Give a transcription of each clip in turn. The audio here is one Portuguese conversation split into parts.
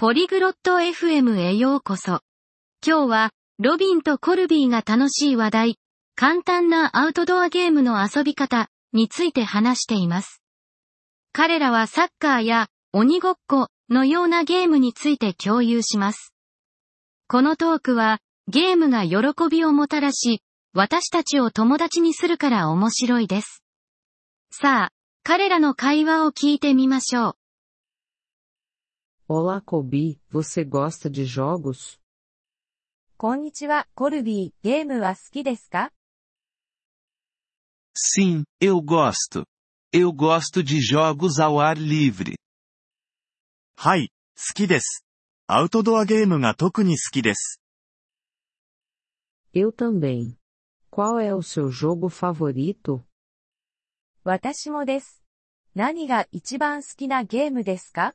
ポリグロット FM へようこそ。今日は、ロビンとコルビーが楽しい話題、簡単なアウトドアゲームの遊び方について話しています。彼らはサッカーや鬼ごっこのようなゲームについて共有します。このトークは、ゲームが喜びをもたらし、私たちを友達にするから面白いです。さあ、彼らの会話を聞いてみましょう。Olá Colby, você gosta de jogos? こんにちは、コルビー、ゲームは好きですか Sim, eu gosto. Eu gosto de jogos ao ar livre. はい、好きです。アウトドアゲームが特に好きです。 Eu também. Qual é o seu jogo favorito? 私もです。何が一番好きなゲームですか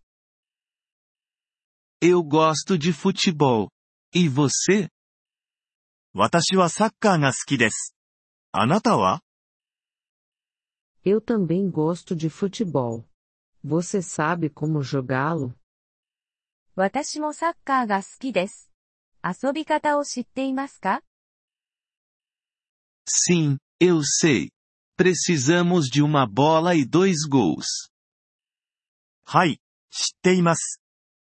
Eu gosto de futebol. E você? 私はサッカーが好きです。あなたは Eu também gosto de futebol. Você sabe como jogá-lo? 私もサッカーが好きです。遊び方を知っていますか Sim, eu sei. Precisamos de uma bola e dois gols. はい、知っています。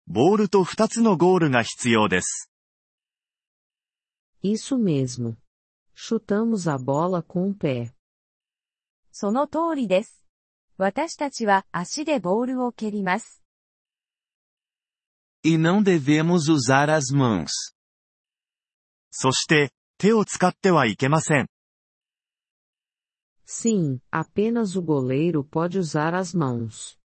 ボールと2つのゴールが必要です。Isso mesmo. Chutamos a bola com o pé. その通りです。私たちは足でボールを蹴ります。E não devemos usar as mãos. そして、手を使ってはいけません。Sim, apenas o goleiro pode usar as mãos.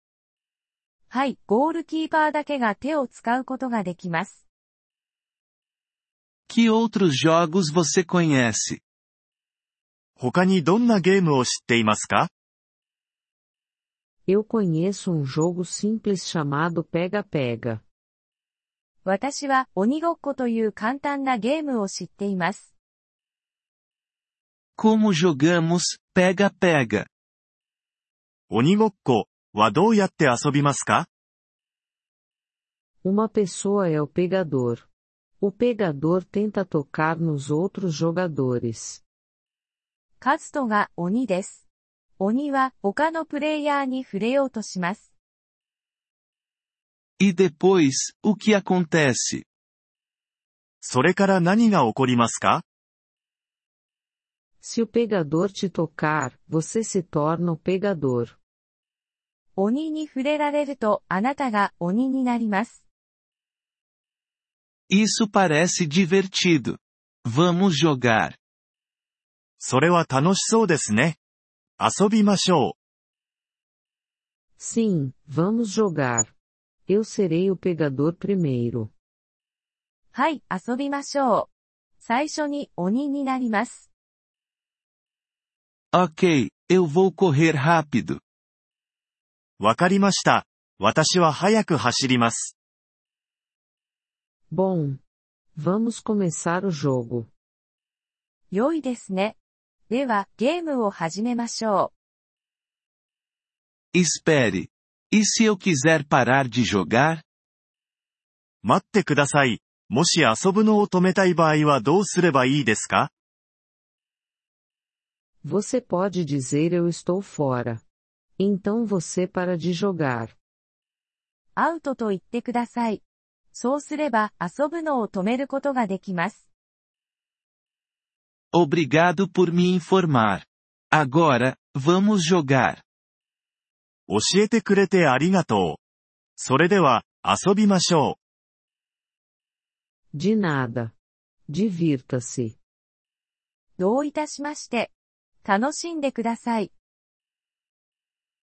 はい、ゴールキーパーだけが手を使うことができます。Que outros jogos você conhece? 他にどんなゲームを知っていますか Eu conheço um jogo simples chamado Pega-Pega. 私は鬼ごっこという簡単なゲームを知っています。Como jogamos pega-pega? 鬼ごっこはどうやって遊びますか Uma pessoa é o pegador. O pegador tenta tocar nos outros jogadores. カズトが鬼です。鬼は他のプレイヤーに触れようとします。 E depois, o que acontece? それから何が起こりますか Se o pegador te tocar, você se torna o pegador. 鬼に触れられるとあなたが鬼になります。Isso parece divertido. Vamos jogar. それは楽しそうですね。遊びましょう。Sim, vamos jogar. Eu serei o pegador primeiro. はい、遊びましょう。最初に鬼になります。Ok, eu vou correr rápido. わかりました。私は早く走ります。Bom. Vamos começar o jogo. 良いですね。では、ゲームを始めましょ Espere. E se eu quiser parar de jogar? 待ってください。もし遊ぶのを止めたい場合はどうすればいいですか Você pode dizer eu estou fora. Então você para de jogar. う。アウトと言ってください。そうすれば遊ぶのを止めることができます。 Obrigado por me informar. Agora, vamos jogar. 教えてくれてありがとう。それでは、遊びましょ De nada. Divirta-se. どういたしまして。楽しんでください。